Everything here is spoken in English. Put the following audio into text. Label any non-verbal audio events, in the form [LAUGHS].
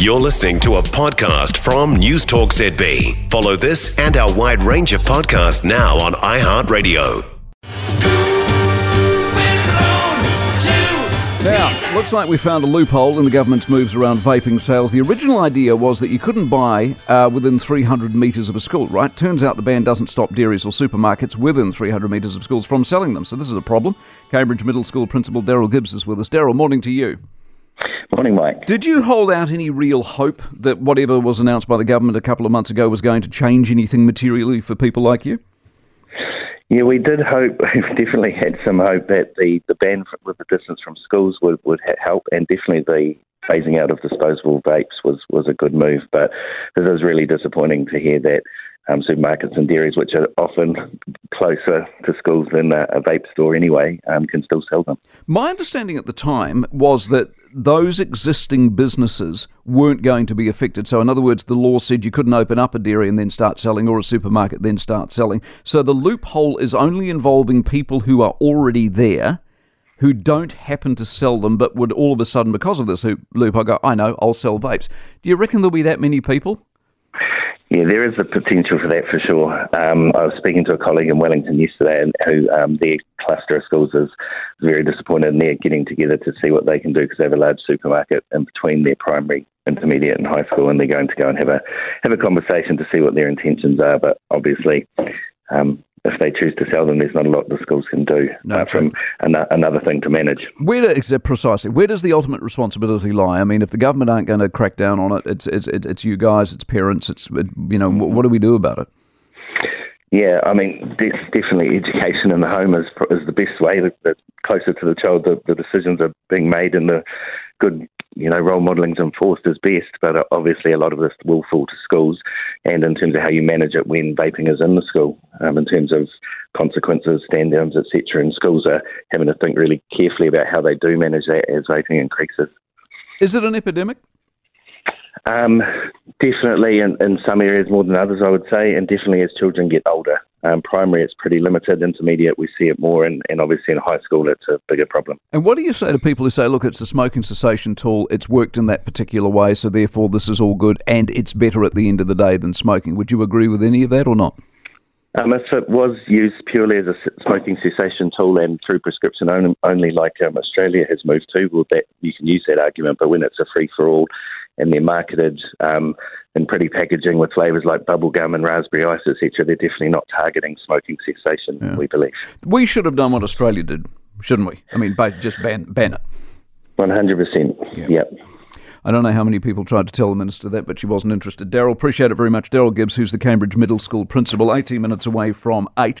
You're listening to a podcast from News Talk ZB. Follow this and our wide range of podcasts now on iHeartRadio. Now, looks like we found a loophole in the government's moves around vaping sales. The original idea was that you couldn't buy uh, within 300 metres of a school, right? Turns out the ban doesn't stop dairies or supermarkets within 300 metres of schools from selling them. So this is a problem. Cambridge Middle School Principal Daryl Gibbs is with us. Daryl, morning to you. Morning, Mike. Did you hold out any real hope that whatever was announced by the government a couple of months ago was going to change anything materially for people like you? Yeah, we did hope, [LAUGHS] we definitely had some hope that the, the ban with the distance from schools would, would help, and definitely the phasing out of disposable vapes was, was a good move. But this is really disappointing to hear that um, supermarkets and dairies, which are often closer to schools than a, a vape store anyway, um, can still sell them. My understanding at the time was that those existing businesses weren't going to be affected. So, in other words, the law said you couldn't open up a dairy and then start selling, or a supermarket then start selling. So, the loophole is only involving people who are already there. Who don't happen to sell them, but would all of a sudden, because of this loophole, go, I know, I'll sell vapes. Do you reckon there'll be that many people? Yeah, there is a potential for that for sure. Um, I was speaking to a colleague in Wellington yesterday, and who um, their cluster of schools is very disappointed, and they're getting together to see what they can do because they have a large supermarket in between their primary, intermediate, and high school, and they're going to go and have a have a conversation to see what their intentions are. But obviously, um, if they choose to sell them, there's not a lot the schools can do. No, from an- another thing to manage. Where do, precisely? Where does the ultimate responsibility lie? I mean, if the government aren't going to crack down on it, it's it's it's you guys, it's parents, it's you know, what do we do about it? Yeah, I mean, definitely education in the home is is the best way. The, closer to the child, the, the decisions are being made, and the good you know, role modelling is enforced as best, but obviously a lot of this will fall to schools and in terms of how you manage it when vaping is in the school, um, in terms of consequences, stand downs, etc. And schools are having to think really carefully about how they do manage that as vaping increases. Is it an epidemic? Um, definitely in, in some areas more than others, I would say, and definitely as children get older. Um, primary, it's pretty limited. Intermediate, we see it more, and, and obviously in high school, it's a bigger problem. And what do you say to people who say, look, it's a smoking cessation tool, it's worked in that particular way, so therefore this is all good, and it's better at the end of the day than smoking? Would you agree with any of that or not? Um, if it was used purely as a smoking cessation tool and through prescription only, only like um, Australia has moved to, well, that you can use that argument. But when it's a free for all and they're marketed um, in pretty packaging with flavours like bubblegum and raspberry ice, etc., they're definitely not targeting smoking cessation, yeah. we believe. We should have done what Australia did, shouldn't we? I mean, just ban, ban it. 100%. Yeah. Yep. I don't know how many people tried to tell the minister that, but she wasn't interested. Daryl, appreciate it very much. Daryl Gibbs, who's the Cambridge Middle School principal, 18 minutes away from 8.